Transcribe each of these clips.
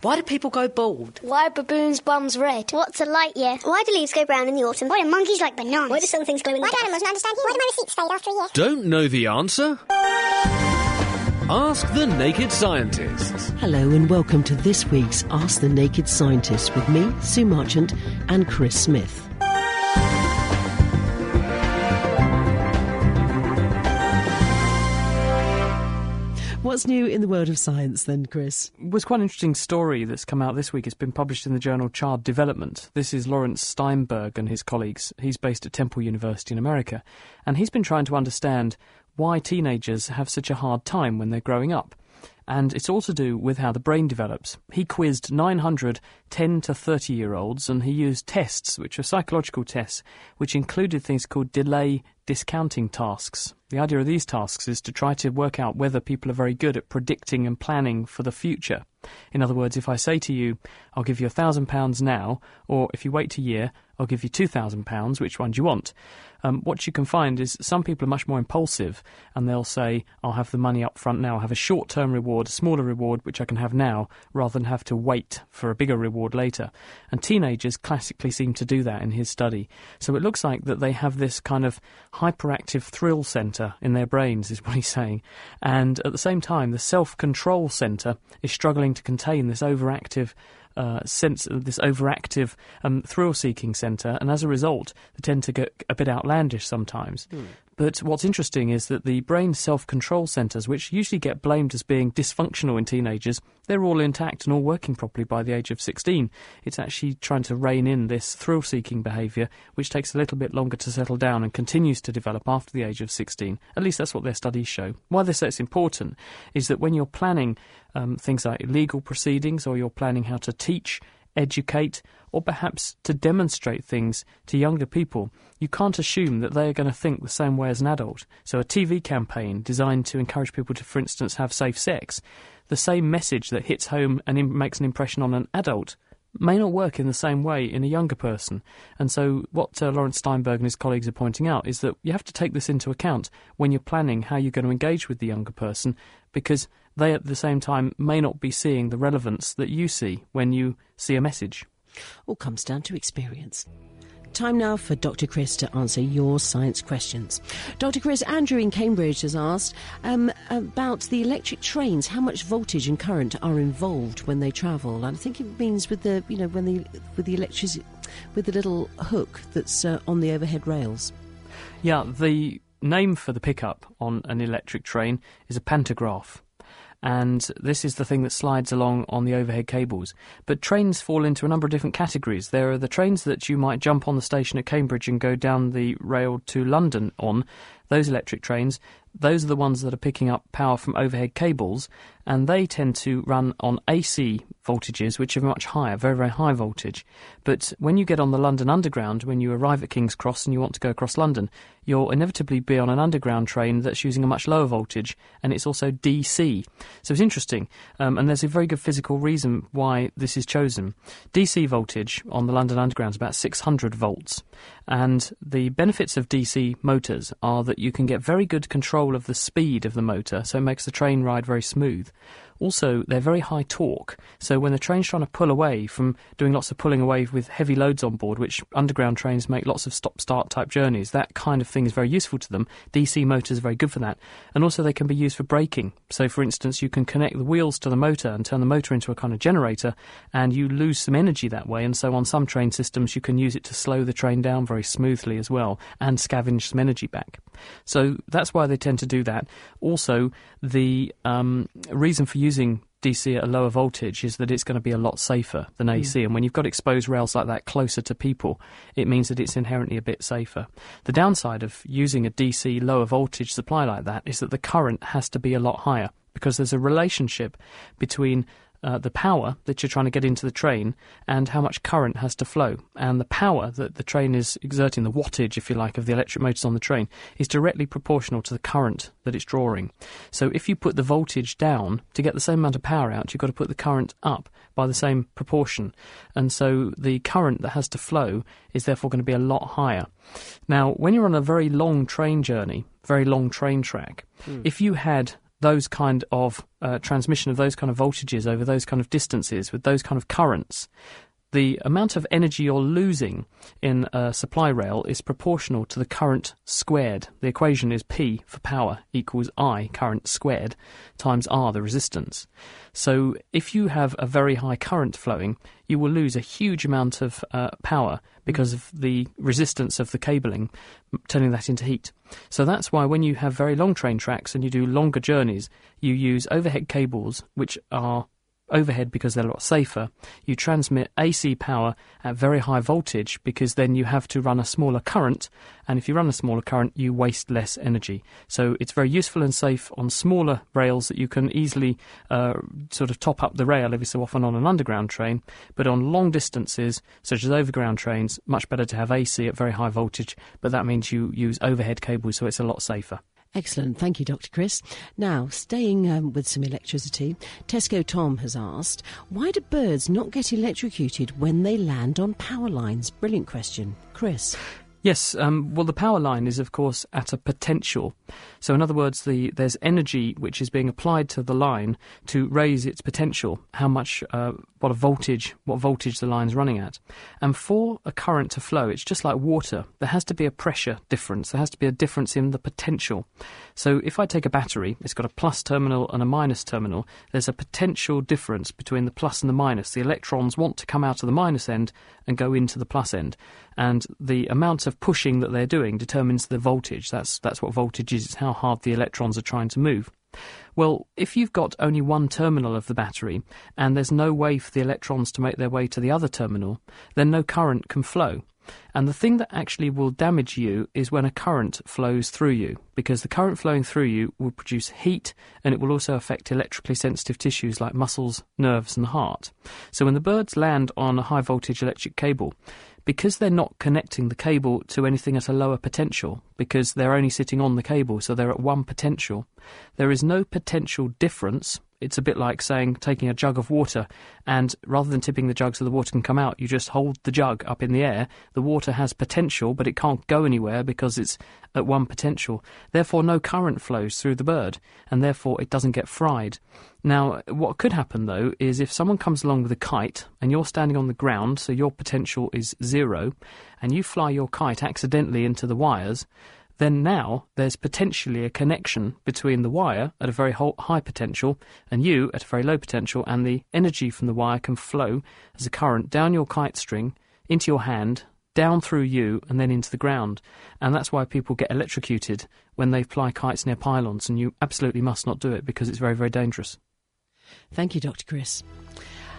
Why do people go bald? Why are baboons' bums red? What's a light year? Why do leaves go brown in the autumn? Why do monkeys like bananas? Why do some things glow in the Why do dark? animals not understand you? Why do my receipts fade after a year? Don't know the answer? Ask the Naked Scientists. Hello and welcome to this week's Ask the Naked Scientists with me, Sue Marchant, and Chris Smith. What's new in the world of science then, Chris? was quite an interesting story that's come out this week. It's been published in the journal Child Development. This is Laurence Steinberg and his colleagues. He's based at Temple University in America. And he's been trying to understand why teenagers have such a hard time when they're growing up. And it's all to do with how the brain develops. He quizzed 900 10 to 30 year olds and he used tests, which are psychological tests, which included things called delay discounting tasks. The idea of these tasks is to try to work out whether people are very good at predicting and planning for the future. In other words, if I say to you, I'll give you a thousand pounds now, or if you wait a year, I'll give you two thousand pounds, which one do you want? Um, what you can find is some people are much more impulsive and they'll say, I'll have the money up front now, I'll have a short term reward, a smaller reward, which I can have now, rather than have to wait for a bigger reward later. And teenagers classically seem to do that in his study. So it looks like that they have this kind of hyperactive thrill centre in their brains, is what he's saying. And at the same time, the self control centre is struggling to contain this overactive uh, sense this overactive um, thrill-seeking centre, and as a result, they tend to get a bit outlandish sometimes. But what's interesting is that the brain self-control centres, which usually get blamed as being dysfunctional in teenagers, they're all intact and all working properly by the age of 16. It's actually trying to rein in this thrill-seeking behaviour, which takes a little bit longer to settle down and continues to develop after the age of 16. At least that's what their studies show. Why they say it's important is that when you're planning um, things like legal proceedings or you're planning how to teach, educate, or perhaps to demonstrate things to younger people, you can't assume that they are going to think the same way as an adult. So, a TV campaign designed to encourage people to, for instance, have safe sex, the same message that hits home and makes an impression on an adult may not work in the same way in a younger person. And so, what uh, Laurence Steinberg and his colleagues are pointing out is that you have to take this into account when you're planning how you're going to engage with the younger person, because they at the same time may not be seeing the relevance that you see when you see a message. All comes down to experience. Time now for Dr. Chris to answer your science questions. Dr. Chris, Andrew in Cambridge has asked um, about the electric trains. How much voltage and current are involved when they travel? I think it means with the you know when the with the electricity with the little hook that's uh, on the overhead rails. Yeah, the name for the pickup on an electric train is a pantograph. And this is the thing that slides along on the overhead cables. But trains fall into a number of different categories. There are the trains that you might jump on the station at Cambridge and go down the rail to London on. Those electric trains, those are the ones that are picking up power from overhead cables, and they tend to run on AC voltages, which are much higher, very, very high voltage. But when you get on the London Underground, when you arrive at King's Cross and you want to go across London, you'll inevitably be on an underground train that's using a much lower voltage, and it's also DC. So it's interesting, um, and there's a very good physical reason why this is chosen. DC voltage on the London Underground is about 600 volts, and the benefits of DC motors are that you can get very good control of the speed of the motor, so it makes the train ride very smooth. Also, they're very high torque, so when the train's trying to pull away from doing lots of pulling away with heavy loads on board, which underground trains make lots of stop start type journeys, that kind of thing is very useful to them. DC motors are very good for that. And also, they can be used for braking. So, for instance, you can connect the wheels to the motor and turn the motor into a kind of generator, and you lose some energy that way. And so, on some train systems, you can use it to slow the train down very smoothly as well and scavenge some energy back. So, that's why they tend to do that. Also, the um, reason for using DC at a lower voltage is that it's going to be a lot safer than AC. Mm. And when you've got exposed rails like that closer to people, it means that it's inherently a bit safer. The downside of using a DC lower voltage supply like that is that the current has to be a lot higher because there's a relationship between uh, the power that you're trying to get into the train and how much current has to flow. And the power that the train is exerting, the wattage, if you like, of the electric motors on the train, is directly proportional to the current that it's drawing. So if you put the voltage down to get the same amount of power out, you've got to put the current up by the same proportion. And so the current that has to flow is therefore going to be a lot higher. Now, when you're on a very long train journey, very long train track, if you had those kind of uh, transmission of those kind of voltages over those kind of distances with those kind of currents, the amount of energy you're losing in a supply rail is proportional to the current squared. The equation is P for power equals I, current squared, times R, the resistance. So if you have a very high current flowing, you will lose a huge amount of uh, power because of the resistance of the cabling, turning that into heat. So that's why when you have very long train tracks and you do longer journeys, you use overhead cables, which are overhead because they're a lot safer. You transmit AC power at very high voltage because then you have to run a smaller current, and if you run a smaller current, you waste less energy. So it's very useful and safe on smaller rails that you can easily uh, sort of top up the rail every so often on an underground train, but on long distances, such as overground trains, much better to have AC at very high voltage, but that means you use overhead cables, so it's a lot safer. Excellent. Thank you, Dr. Chris. Now, staying um, with some electricity, Tesco Tom has asked, why do birds not get electrocuted when they land on power lines? Brilliant question. Chris. Yes, um, well, the power line is, of course, at a potential. So, in other words, the, there's energy which is being applied to the line to raise its potential, how much, uh, what a voltage, what voltage the line's running at. And for a current to flow, it's just like water. There has to be a pressure difference. There has to be a difference in the potential. So, if I take a battery, it's got a plus terminal and a minus terminal. There's a potential difference between the plus and the minus. The electrons want to come out of the minus end and go into the plus end and the amount of pushing that they're doing determines the voltage. That's that's what voltage is. It's how hard the electrons are trying to move. Well, if you've got only one terminal of the battery and there's no way for the electrons to make their way to the other terminal, then no current can flow. And the thing that actually will damage you is when a current flows through you, because the current flowing through you will produce heat and it will also affect electrically sensitive tissues like muscles, nerves, and heart. So when the birds land on a high voltage electric cable, because they're not connecting the cable to anything at a lower potential, because they're only sitting on the cable, so they're at one potential, there is no potential difference. It's a bit like saying taking a jug of water, and rather than tipping the jug so the water can come out, you just hold the jug up in the air. The water has potential, but it can't go anywhere because it's at one potential. Therefore, no current flows through the bird, and therefore it doesn't get fried. Now, what could happen though is if someone comes along with a kite and you're standing on the ground, so your potential is zero, and you fly your kite accidentally into the wires, then now there's potentially a connection between the wire at a very high potential and you at a very low potential, and the energy from the wire can flow as a current down your kite string into your hand, down through you, and then into the ground. And that's why people get electrocuted when they fly kites near pylons, and you absolutely must not do it because it's very, very dangerous. Thank you, Dr. Chris.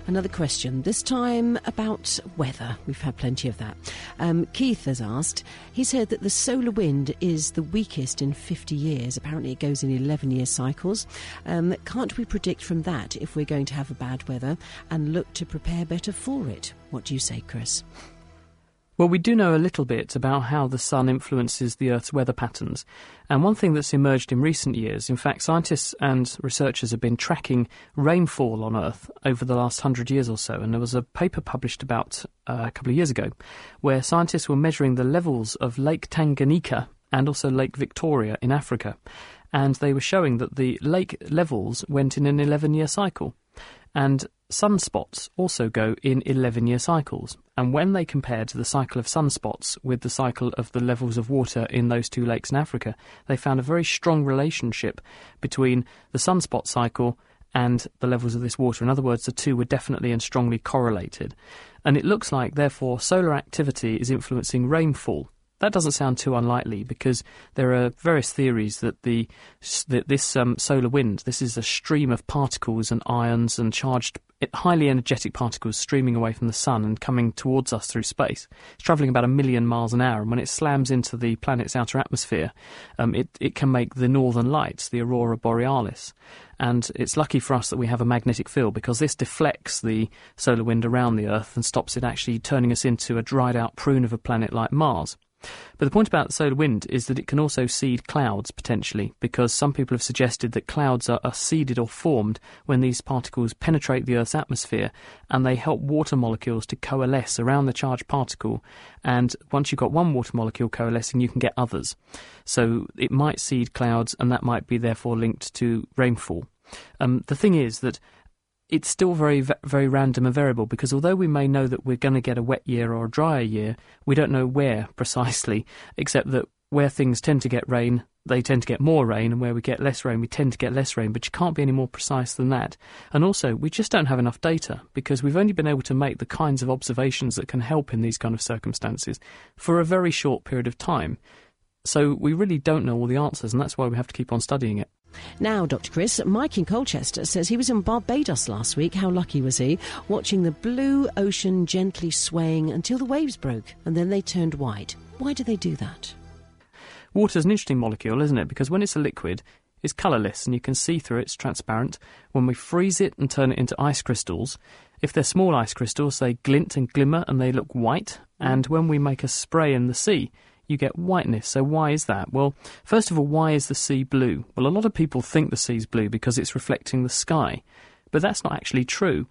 Another question, this time about weather. We've had plenty of that. Um, Keith has asked, he said that the solar wind is the weakest in 50 years. Apparently, it goes in 11 year cycles. Um, can't we predict from that if we're going to have a bad weather and look to prepare better for it? What do you say, Chris? Well, we do know a little bit about how the sun influences the Earth's weather patterns. And one thing that's emerged in recent years, in fact, scientists and researchers have been tracking rainfall on Earth over the last hundred years or so. And there was a paper published about uh, a couple of years ago where scientists were measuring the levels of Lake Tanganyika and also Lake Victoria in Africa. And they were showing that the lake levels went in an 11 year cycle. And sunspots also go in 11 year cycles. And when they compared the cycle of sunspots with the cycle of the levels of water in those two lakes in Africa, they found a very strong relationship between the sunspot cycle and the levels of this water. In other words, the two were definitely and strongly correlated. And it looks like, therefore, solar activity is influencing rainfall that doesn't sound too unlikely because there are various theories that the that this um, solar wind, this is a stream of particles and ions and charged, highly energetic particles streaming away from the sun and coming towards us through space. It's travelling about a million miles an hour, and when it slams into the planet's outer atmosphere, um, it it can make the northern lights, the aurora borealis. And it's lucky for us that we have a magnetic field because this deflects the solar wind around the Earth and stops it actually turning us into a dried out prune of a planet like Mars. But the point about solar wind is that it can also seed clouds potentially, because some people have suggested that clouds are, are, seeded or formed when these particles penetrate the Earth's atmosphere and they help water molecules to coalesce around the charged particle. And once you've got one water molecule coalescing, you can get others. So it might seed clouds, and that might be therefore linked to rainfall. Um, the thing is that it's still very very random and variable because although we may know that we're going to get a wet year or a drier year, we don't know where precisely, except that where things tend to get rain, they tend to get more rain, and where we get less rain, we tend to get less rain, but you can't be any more precise than that. And also, we just don't have enough data because we've only been able to make the kinds of observations that can help in these kind of circumstances for a very short period of time. So we really don't know all the answers, and that's why we have to keep on studying it. Now, Dr. Chris, Mike in Colchester says he was in Barbados last week. How lucky was he? Watching the blue ocean gently swaying until the waves broke and then they turned white. Why do they do that? Water's an interesting molecule, isn't it? Because when it's a liquid, it's colourless and you can see through it, it's transparent. When we freeze it and turn it into ice crystals, if they're small ice crystals, they glint and glimmer and they look white. And when we make a spray in the sea, you get whiteness. So why is that? Well, first of all, why is the sea blue? Well, a lot of people think the sea's blue because it's reflecting the sky, but that's not actually true.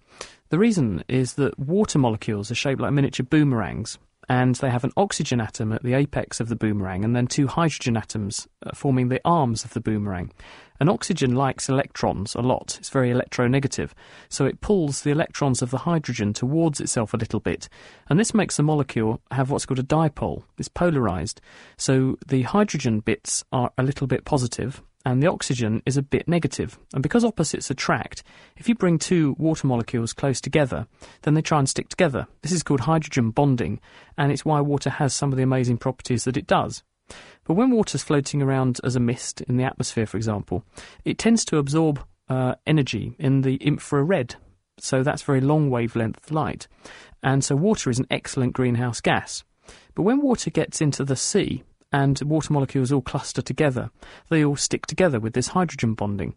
The reason is that water molecules are shaped like miniature boomerangs, and they have an oxygen atom at the apex of the boomerang and then two hydrogen atoms uh, forming the arms of the boomerang. And oxygen likes electrons a lot. It's very electronegative. So it pulls the electrons of the hydrogen towards itself a little bit. And this makes the molecule have what's called a dipole. It's polarized. So the hydrogen bits are a little bit positive and the oxygen is a bit negative. And because opposites attract, if you bring two water molecules close together, then they try and stick together. This is called hydrogen bonding, and it's why water has some of the amazing properties that it does. But when water's floating around as a mist in the atmosphere, for example, it tends to absorb uh, energy in the infrared. So that's very long wavelength light. And so water is an excellent greenhouse gas. But when water gets into the sea, and water molecules all cluster together. They all stick together with this hydrogen bonding.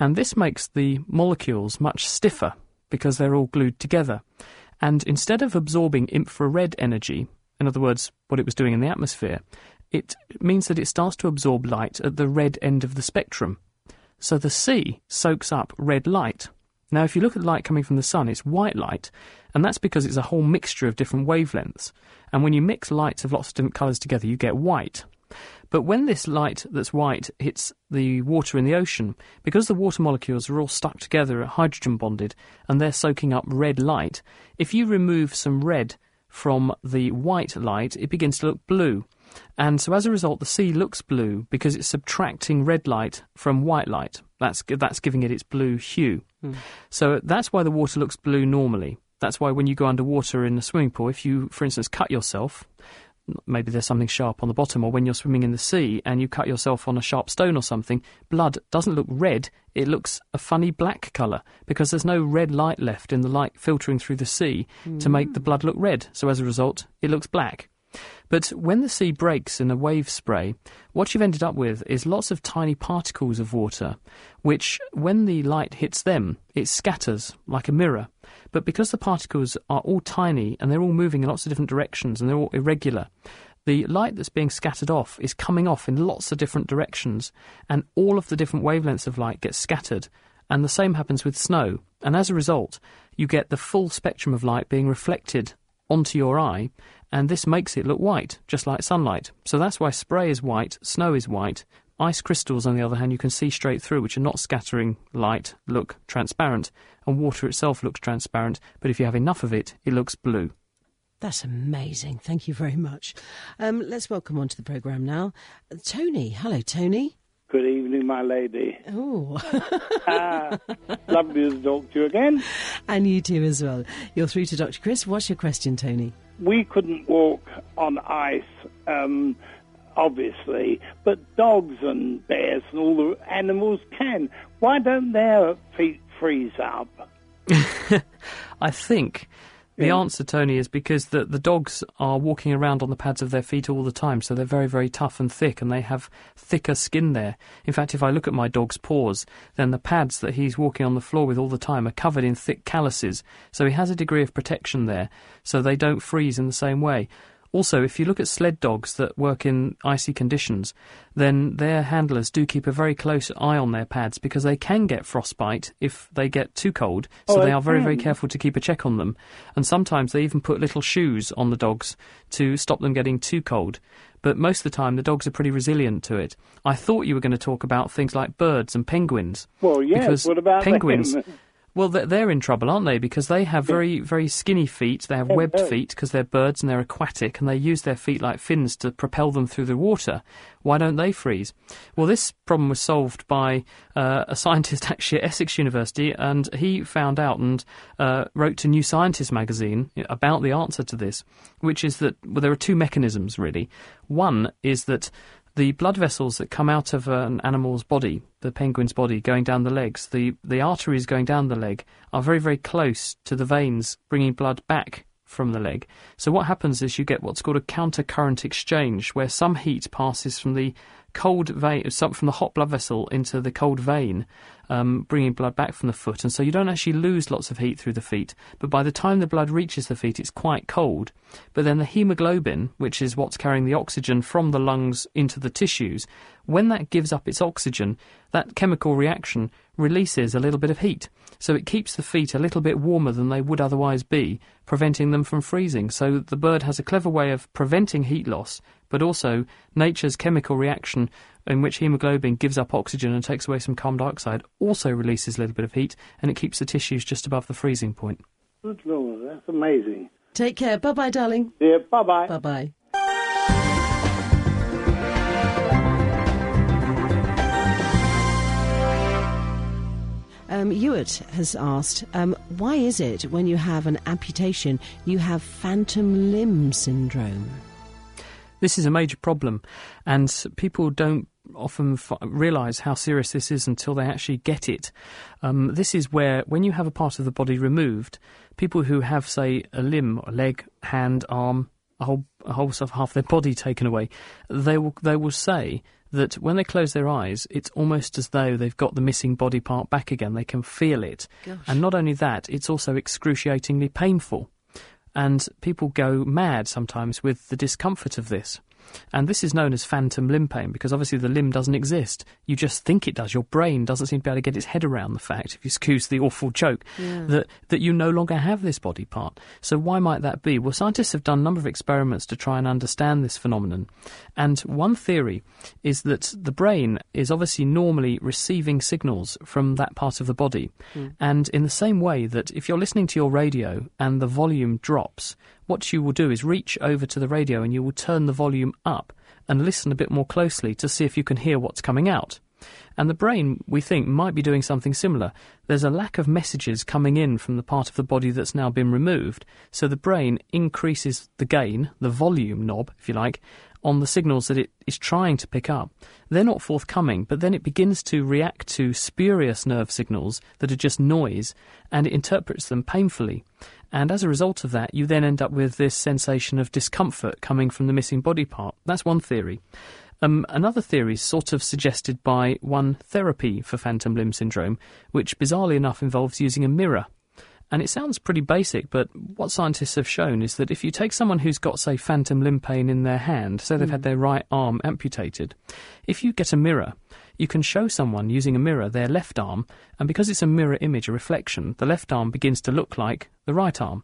And this makes the molecules much stiffer because they're all glued together. And instead of absorbing infrared energy, in other words, what it was doing in the atmosphere, it means that it starts to absorb light at the red end of the spectrum. So the sea soaks up red light. Now, if you look at light coming from the sun, it's white light, and that's because it's a whole mixture of different wavelengths. And when you mix lights of lots of different colours together, you get white. But when this light that's white hits the water in the ocean, because the water molecules are all stuck together, hydrogen bonded, and they're soaking up red light, if you remove some red from the white light, it begins to look blue. And so as a result, the sea looks blue because it's subtracting red light from white light. That's, that's giving it its blue hue. Mm. So that's why the water looks blue normally. That's why when you go underwater in a swimming pool, if you, for instance, cut yourself, maybe there's something sharp on the bottom, or when you're swimming in the sea and you cut yourself on a sharp stone or something, blood doesn't look red, it looks a funny black colour because there's no red light left in the light filtering through the sea mm. to make the blood look red. So as a result, it looks black. But when the sea breaks in a wave spray, what you've ended up with is lots of tiny particles of water, which, when the light hits them, it scatters like a mirror. But because the particles are all tiny and they're all moving in lots of different directions and they're all irregular, the light that's being scattered off is coming off in lots of different directions, and all of the different wavelengths of light get scattered. And the same happens with snow. And as a result, you get the full spectrum of light being reflected onto your eye, and this makes it look white, just like sunlight. So that's why spray is white, snow is white. Ice crystals, on the other hand, you can see straight through, which are not scattering light, look transparent, and water itself looks transparent, but if you have enough of it, it looks blue. That's amazing. Thank you very much. Um, let's welcome onto the programme now Tony. Hello, Tony. Good evening, my lady. Oh. uh, lovely to talk to you again. And you too as well. You're through to Dr. Chris. What's your question, Tony? We couldn't walk on ice, um, obviously, but dogs and bears and all the animals can. Why don't their feet freeze up? I think The Yeah. answer, Tony, is because the, the dogs are walking around on the pads of their feet all the time, so they're very, very tough and thick, and they have thicker skin there. In fact, if I look at my dog's paws, then the pads that he's walking on the floor with all the time are covered in thick calluses, so he has a degree of protection there, so they don't freeze in the same way. Also, if you look at sled dogs that work in icy conditions, then their handlers do keep a very close eye on their pads because they can get frostbite if they get too cold. So Oh, they are very, very careful to keep a check on them. And sometimes they even put little shoes on the dogs to stop them getting too cold. But most of the time, the dogs are pretty resilient to it. I thought you were going to talk about things like birds and penguins. Well, yes. Because what about penguins? them? Well, they're, they're in trouble, aren't they? Because they have very, very skinny feet. They have webbed feet because they're birds and they're aquatic, and they use their feet like fins to propel them through the water. Why don't they freeze? Well, this problem was solved by uh, a scientist actually at Essex University, and he found out and uh, wrote to New Scientist magazine about the answer to this, which is that well, there are two mechanisms really. One is that the blood vessels that come out of an animal's body, the penguin's body, going down the legs, the, the arteries going down the leg, are very, very close to the veins bringing blood back from the leg. So what happens is you get what's called a counter-current exchange, where some heat passes from the cold vein, from the hot blood vessel into the cold vein, um, bringing blood back from the foot. And so you don't actually lose lots of heat through the feet, but by the time the blood reaches the feet, it's quite cold. But then the hemoglobin, which is what's carrying the oxygen from the lungs into the tissues, when that gives up its oxygen, that chemical reaction releases a little bit of heat. So it keeps the feet a little bit warmer than they would otherwise be, preventing them from freezing. So the bird has a clever way of preventing heat loss, but also nature's chemical reaction in which hemoglobin gives up oxygen and takes away some carbon dioxide also releases a little bit of heat and it keeps the tissues just above the freezing point. Good Lord, that's amazing. Take care. Bye bye, darling. Yeah, bye bye. Bye bye. Um, Hewitt has asked, um, why is it when you have an amputation you have phantom limb syndrome? This is a major problem, and people don't often f- realise how serious this is until they actually get it. Um, this is where, when you have a part of the body removed, people who have, say, a limb, a leg, hand, arm, a whole, a whole sort of half their body taken away, they will, they will say that when they close their eyes, it's almost as though they've got the missing body part back again. They can feel it. And not only that, it's also excruciatingly painful. And people go mad sometimes with the discomfort of this. And this is known as phantom limb pain because obviously the limb doesn't exist. You just think it does. Your brain doesn't seem to be able to get its head around the fact, if you excuse the awful joke, that, that you no longer have this body part. So why might that be? Well, scientists have done a number of experiments to try and understand this phenomenon. And one theory is that the brain is obviously normally receiving signals from that part of the body. Hmm. And in the same way that if you're listening to your radio and the volume drops, what you will do is reach over to the radio and you will turn the volume up and listen a bit more closely to see if you can hear what's coming out. And the brain, we think, might be doing something similar. There's a lack of messages coming in from the part of the body that's now been removed, so the brain increases the gain, the volume knob, if you like, on the signals that it is trying to pick up. They're not forthcoming, but then it begins to react to spurious nerve signals that are just noise, and it interprets them painfully. And as a result of that, you then end up with this sensation of discomfort coming from the missing body part. That's one theory. Um, another theory is sort of suggested by one therapy for phantom limb syndrome, which bizarrely enough involves using a mirror. And it sounds pretty basic, but what scientists have shown is that if you take someone who's got, say, phantom limb pain in their hand, say they've had their right arm amputated, if you get a mirror, you can show someone using a mirror their left arm, and because it's a mirror image, a reflection, the left arm begins to look like the right arm.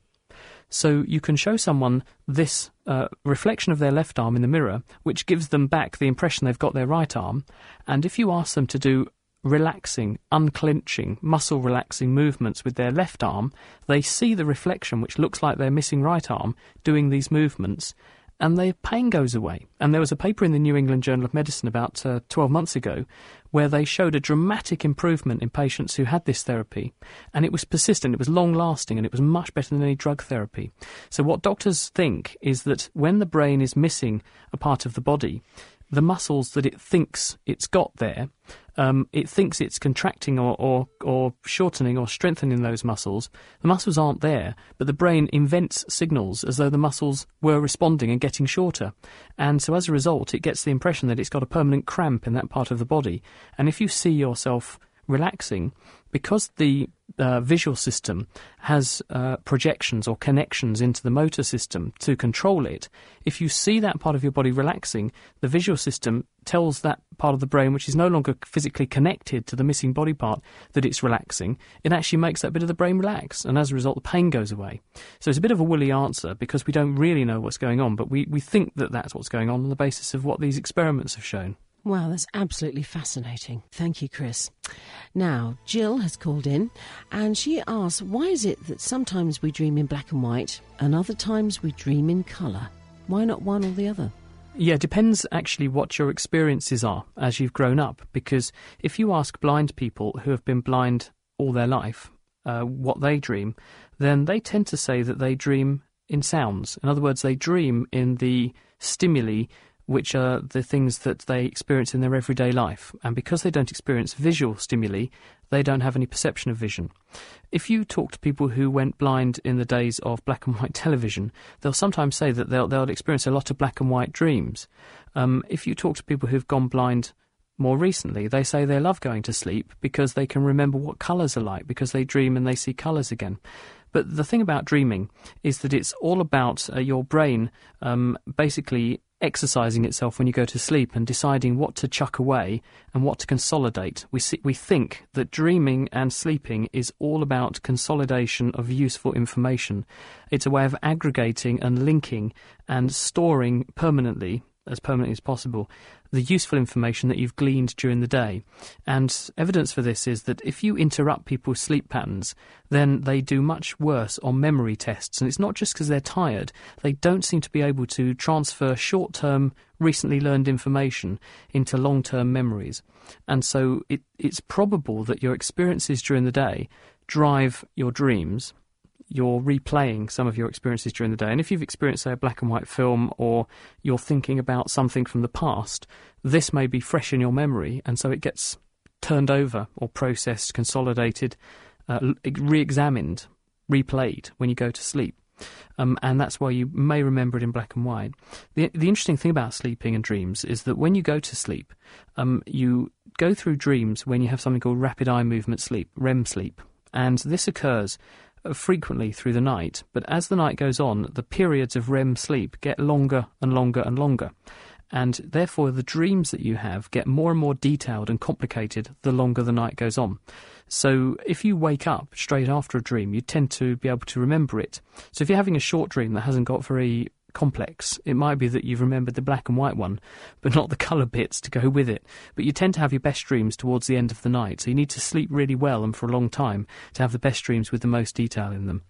So you can show someone this uh, reflection of their left arm in the mirror, which gives them back the impression they've got their right arm. And if you ask them to do relaxing, unclenching, muscle relaxing movements with their left arm, they see the reflection, which looks like their missing right arm, doing these movements, and their pain goes away. And there was a paper in the New England Journal of Medicine about uh, 12 months ago where they showed a dramatic improvement in patients who had this therapy. And it was persistent, it was long lasting, and it was much better than any drug therapy. So, what doctors think is that when the brain is missing a part of the body, the muscles that it thinks it's got there, um, it thinks it's contracting or, or, or shortening or strengthening those muscles. The muscles aren't there, but the brain invents signals as though the muscles were responding and getting shorter. And so as a result, it gets the impression that it's got a permanent cramp in that part of the body. And if you see yourself relaxing, because the uh, visual system has uh, projections or connections into the motor system to control it, if you see that part of your body relaxing, the visual system tells that part of the brain, which is no longer physically connected to the missing body part, that it's relaxing. It actually makes that bit of the brain relax, and as a result, the pain goes away. So it's a bit of a woolly answer because we don't really know what's going on, but we, we think that that's what's going on on the basis of what these experiments have shown. Wow, that's absolutely fascinating. Thank you, Chris. Now, Jill has called in and she asks, why is it that sometimes we dream in black and white and other times we dream in colour? Why not one or the other? Yeah, it depends actually what your experiences are as you've grown up. Because if you ask blind people who have been blind all their life uh, what they dream, then they tend to say that they dream in sounds. In other words, they dream in the stimuli which are the things that they experience in their everyday life. And because they don't experience visual stimuli, they don't have any perception of vision. If you talk to people who went blind in the days of black and white television, they'll sometimes say that they'll, they'll experience a lot of black and white dreams. Um, if you talk to people who've gone blind more recently, they say they love going to sleep because they can remember what colours are like, because they dream and they see colours again. But the thing about dreaming is that it's all about uh, your brain um, basically exercising itself when you go to sleep and deciding what to chuck away and what to consolidate. We, see, we think that dreaming and sleeping is all about consolidation of useful information. It's a way of aggregating and linking and storing permanently as permanently as possible the useful information that you've gleaned during the day. And evidence for this is that if you interrupt people's sleep patterns, then they do much worse on memory tests. And it's not just because they're tired, they don't seem to be able to transfer short term, recently learned information into long term memories. And so it, it's probable that your experiences during the day drive your dreams you're replaying some of your experiences during the day. And if you've experienced, say, a black and white film or you're thinking about something from the past, this may be fresh in your memory, and so it gets turned over or processed, consolidated, uh, re examined, replayed when you go to sleep. Um, and that's why you may remember it in black and white. The, the interesting thing about sleeping and dreams is that when you go to sleep, um, you go through dreams when you have something called rapid eye movement sleep, REM sleep. And this occurs frequently through the night, but as the night goes on, the periods of REM sleep get longer and longer and longer. And therefore, the dreams that you have get more and more detailed and complicated the longer the night goes on. So, if you wake up straight after a dream, you tend to be able to remember it. So, if you're having a short dream that hasn't got very complex. It might be that you've remembered the black and white one, but not the colour bits to go with it. But you tend to have your best dreams towards the end of the night, so you need to sleep really well and for a long time to have the best dreams with the most detail in them.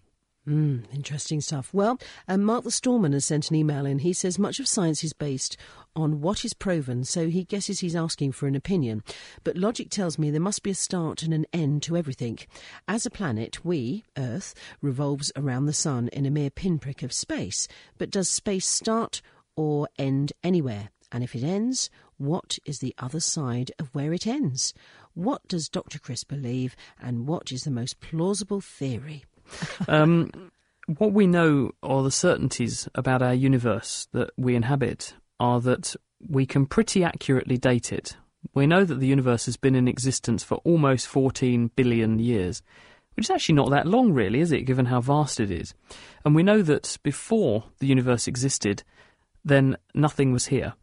Mm, interesting stuff. Well, um, Mark the Storman has sent an email in. He says much of science is based on what is proven, so he guesses he's asking for an opinion. But logic tells me there must be a start and an end to everything. As a planet, we, Earth, revolves around the Sun in a mere pinprick of space. But does space start or end anywhere? And if it ends, what is the other side of where it ends? What does Dr. Chris believe, and what is the most plausible theory? Um, what we know, or the certainties about our universe that we inhabit, are that we can pretty accurately date it. We know that the universe has been in existence for almost 14 billion years, which is actually not that long, really, is it, given how vast it is? And we know that before the universe existed, then nothing was here.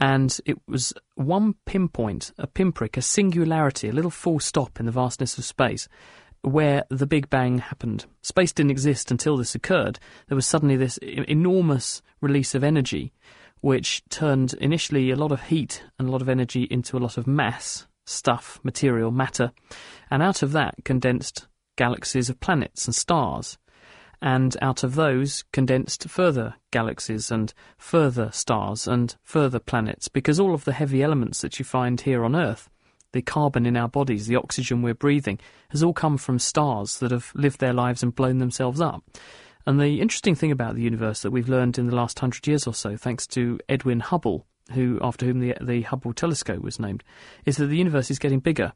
And it was one pinpoint, a pinprick, a singularity, a little full stop in the vastness of space where the Big Bang happened. Space didn't exist until this occurred. There was suddenly this enormous release of energy, which turned initially a lot of heat and a lot of energy into a lot of mass, stuff, material, matter, and out of that condensed galaxies of planets and stars. And out of those condensed further galaxies and further stars and further planets, because all of the heavy elements that you find here on Earth the carbon in our bodies, the oxygen we're breathing, has all come from stars that have lived their lives and blown themselves up. And the interesting thing about the universe that we've learned in the last hundred years or so, thanks to Edwin Hubble, who after whom the the Hubble telescope was named, is that the universe is getting bigger,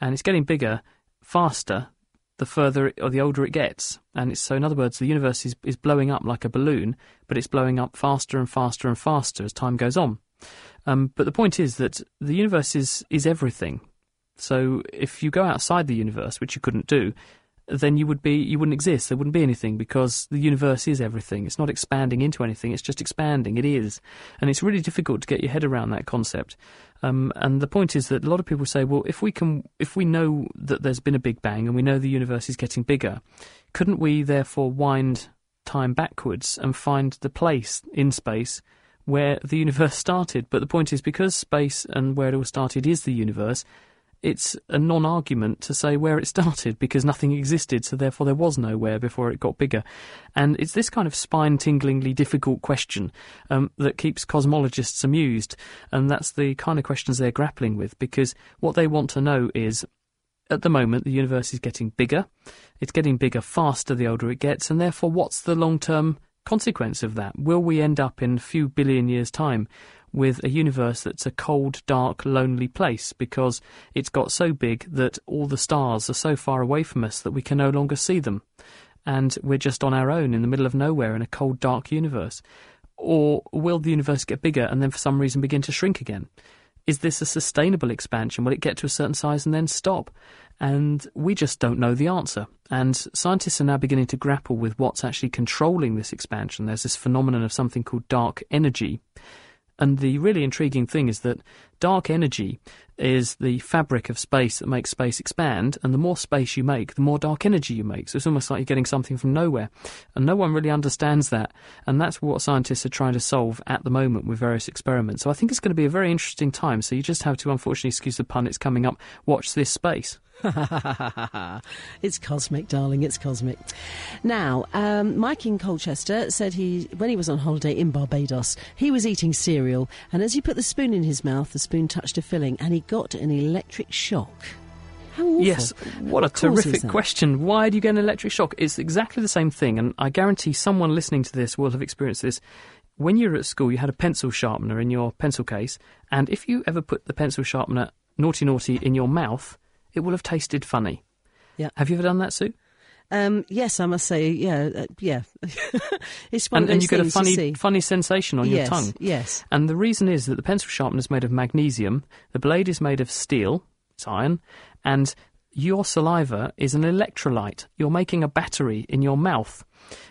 and it's getting bigger faster the further it, or the older it gets. And so, in other words, the universe is, is blowing up like a balloon, but it's blowing up faster and faster and faster as time goes on. Um, but the point is that the universe is, is everything. So if you go outside the universe, which you couldn't do, then you would be you wouldn't exist. There wouldn't be anything because the universe is everything. It's not expanding into anything. It's just expanding. It is, and it's really difficult to get your head around that concept. Um, and the point is that a lot of people say, well, if we can, if we know that there's been a big bang and we know the universe is getting bigger, couldn't we therefore wind time backwards and find the place in space where the universe started? But the point is, because space and where it all started is the universe it's a non argument to say where it started because nothing existed, so therefore there was nowhere before it got bigger. And it's this kind of spine tinglingly difficult question um, that keeps cosmologists amused, and that's the kind of questions they're grappling with because what they want to know is at the moment the universe is getting bigger, it's getting bigger faster the older it gets, and therefore what's the long term consequence of that? Will we end up in a few billion years' time with a universe that's a cold, dark, lonely place because it's got so big that all the stars are so far away from us that we can no longer see them. And we're just on our own in the middle of nowhere in a cold, dark universe. Or will the universe get bigger and then for some reason begin to shrink again? Is this a sustainable expansion? Will it get to a certain size and then stop? And we just don't know the answer. And scientists are now beginning to grapple with what's actually controlling this expansion. There's this phenomenon of something called dark energy and the really intriguing thing is that dark energy is the fabric of space that makes space expand, and the more space you make, the more dark energy you make. So it's almost like you're getting something from nowhere. And no one really understands that. And that's what scientists are trying to solve at the moment with various experiments. So I think it's going to be a very interesting time. So you just have to, unfortunately, excuse the pun, it's coming up, watch this space. it's cosmic, darling. It's cosmic. Now, um, Mike in Colchester said he, when he was on holiday in Barbados, he was eating cereal, and as he put the spoon in his mouth, the spoon touched a filling, and he got an electric shock. Yes, what, what a terrific question. Why do you get an electric shock? It's exactly the same thing, and I guarantee someone listening to this will have experienced this. When you were at school, you had a pencil sharpener in your pencil case, and if you ever put the pencil sharpener, naughty naughty, in your mouth, it will have tasted funny. Yeah. Have you ever done that, Sue? Um, yes, I must say, yeah, uh, yeah. it's one and, and you get a funny, funny sensation on yes, your tongue. Yes. And the reason is that the pencil sharpener is made of magnesium, the blade is made of steel, it's iron, and your saliva is an electrolyte. You're making a battery in your mouth.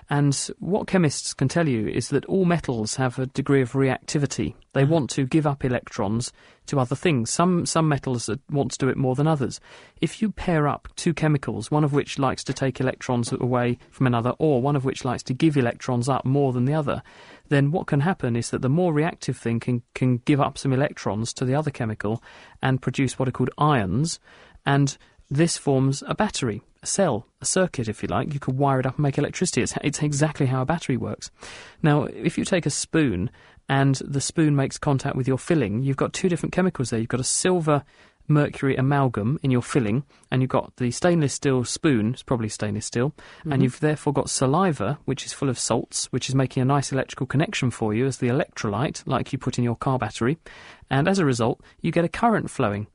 And what chemists can tell you is that all metals have a degree of reactivity. They mm-hmm. want to give up electrons to other things. Some some metals want to do it more than others. If you pair up two chemicals, one of which likes to take electrons away from another, or one of which likes to give electrons up more than the other, then what can happen is that the more reactive thing can, can give up some electrons to the other chemical and produce what are called ions, and this forms a battery, a cell, a circuit, if you like. You could wire it up and make electricity. It's, it's exactly how a battery works. Now, if you take a spoon and the spoon makes contact with your filling, you've got two different chemicals there. You've got a silver mercury amalgam in your filling, and you've got the stainless steel spoon, it's probably stainless steel, mm-hmm. and you've therefore got saliva, which is full of salts, which is making a nice electrical connection for you as the electrolyte, like you put in your car battery, and as a result, you get a current flowing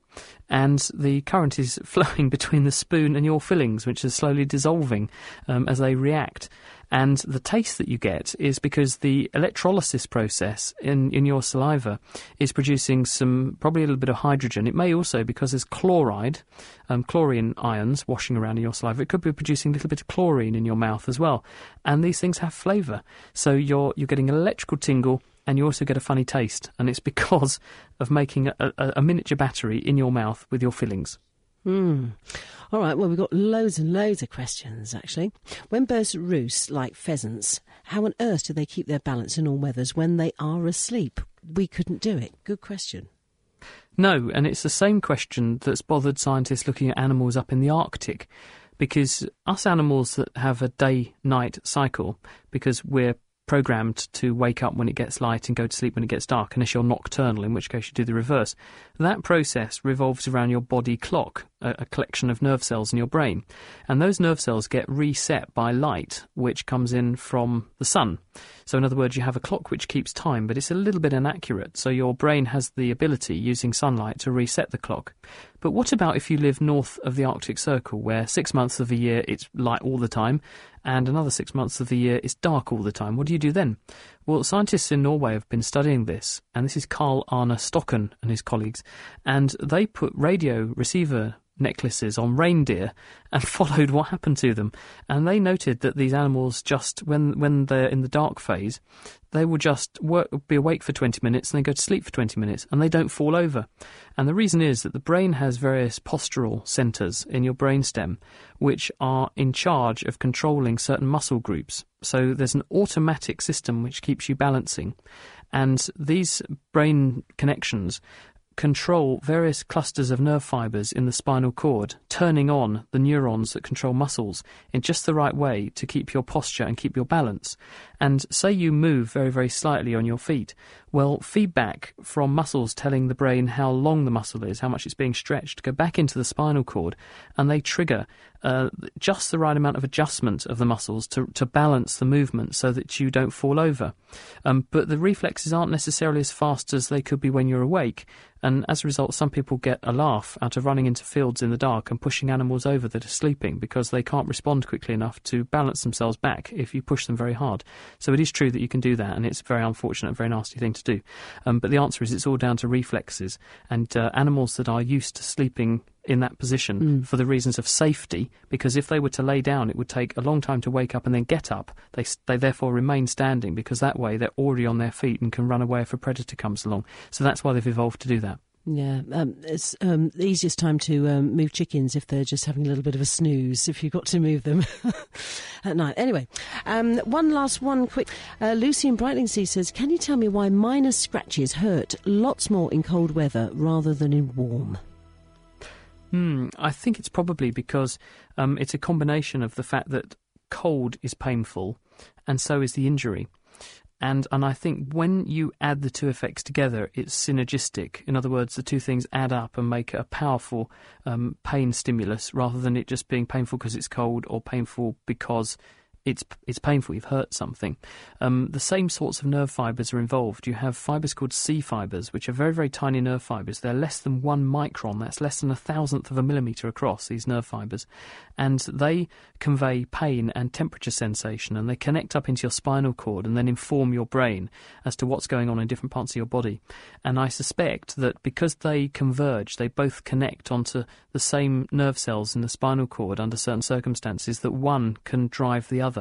and the current is flowing between the spoon and your fillings, which is slowly dissolving um, as they react. And the taste that you get is because the electrolysis process in, in your saliva is producing some, probably a little bit of hydrogen. It may also, because there's chloride, um, chlorine ions washing around in your saliva, it could be producing a little bit of chlorine in your mouth as well. And these things have flavour. So you're, you're getting an electrical tingle and you also get a funny taste, and it's because of making a, a, a miniature battery in your mouth with your fillings. Hmm. All right, well, we've got loads and loads of questions, actually. When birds roost like pheasants, how on earth do they keep their balance in all weathers when they are asleep? We couldn't do it. Good question. No, and it's the same question that's bothered scientists looking at animals up in the Arctic. Because us animals that have a day night cycle, because we're programmed to wake up when it gets light and go to sleep when it gets dark, unless you're nocturnal, in which case you do the reverse. That process revolves around your body clock, a, a collection of nerve cells in your brain. And those nerve cells get reset by light, which comes in from the sun. So, in other words, you have a clock which keeps time, but it's a little bit inaccurate. So, your brain has the ability, using sunlight, to reset the clock. But what about if you live north of the Arctic Circle, where six months of the year it's light all the time, and another six months of the year it's dark all the time? What do you do then? Well, scientists in Norway have been studying this, and this is Karl-Arne Stokkan and his colleagues, and they put radio receiver necklaces on reindeer and followed what happened to them. And they noted that these animals just, when, when they're in the dark phase, they will just work, be awake for 20 minutes and then go to sleep for 20 minutes and they don't fall over. And the reason is that the brain has various postural centres in your brainstem which are in charge of controlling certain muscle groups. So there's an automatic system which keeps you balancing. And these brain connections control various clusters of nerve fibers in the spinal cord, turning on the neurons that control muscles in just the right way to keep your posture and keep your balance. And say you move very, very slightly on your feet, well, feedback from muscles telling the brain how long the muscle is, how much it's being stretched, go back into the spinal cord, and they trigger uh, just the right amount of adjustment of the muscles to, to balance the movement so that you don't fall over. Um, but the reflexes aren't necessarily as fast as they could be when you're awake, and as a result, some people get a laugh out of running into fields in the dark and pushing animals over that are sleeping because they can't respond quickly enough to balance themselves back if you push them very hard. So it is true that you can do that, and it's a very unfortunate, very nasty thing to do. Um, but the answer is it's all down to reflexes, and uh, animals that are used to sleeping in that position mm. for the reasons of safety, because if they were to lay down, it would take a long time to wake up and then get up. They, they therefore remain standing because that way they're already on their feet and can run away if a predator comes along. So that's why they've evolved to do that. Yeah, um, it's um, the easiest time to um, move chickens if they're just having a little bit of a snooze. If you've got to move them at night. Anyway, um, one last one quick. Uh, Lucy in Brightlingsea says, "Can you tell me why minor scratches hurt lots more in cold weather rather than in warm?" Hmm, I think it's probably because um, it's a combination of the fact that cold is painful, and so is the injury. And and I think when you add the two effects together, it's synergistic. In other words, the two things add up and make a powerful um, pain stimulus, rather than it just being painful because it's cold or painful because it's it's painful. You've hurt something. Um, the same sorts of nerve fibers are involved. You have fibers called C fibers, which are very very tiny nerve fibers. They're less than one micron. That's less than a thousandth of a millimeter across. These nerve fibers, and they convey pain and temperature sensation, and they connect up into your spinal cord and then inform your brain as to what's going on in different parts of your body. And I suspect that because they converge, they both connect onto the same nerve cells in the spinal cord under certain circumstances. That one can drive the other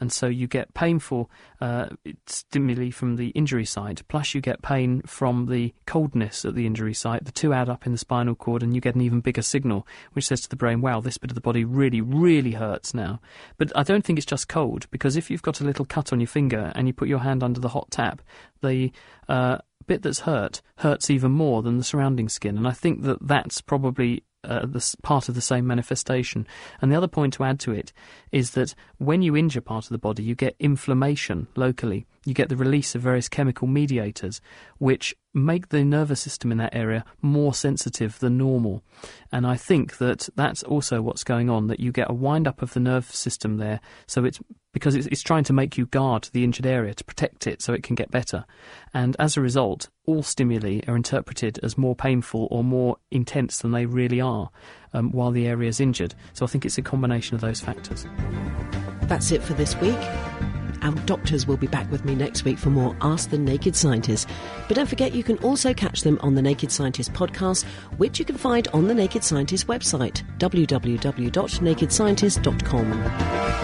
and so you get painful uh, stimuli from the injury site, plus you get pain from the coldness at the injury site. The two add up in the spinal cord, and you get an even bigger signal, which says to the brain, wow, this bit of the body really, really hurts now. But I don't think it's just cold, because if you've got a little cut on your finger and you put your hand under the hot tap, the uh, bit that's hurt hurts even more than the surrounding skin. And I think that that's probably uh, the, part of the same manifestation. And the other point to add to it is that when you injure part of the body, you get inflammation locally. You get the release of various chemical mediators, which make the nervous system in that area more sensitive than normal. And I think that that's also what's going on, that you get a wind up of the nerve system there. So it's because it's, it's trying to make you guard the injured area to protect it so it can get better. And as a result, all stimuli are interpreted as more painful or more intense than they really are um, while the area is injured. So I think it's a combination of those factors. That's it for this week. Our doctors will be back with me next week for more Ask the Naked Scientist. But don't forget, you can also catch them on the Naked Scientist podcast, which you can find on the Naked Scientist website, www.nakedscientist.com.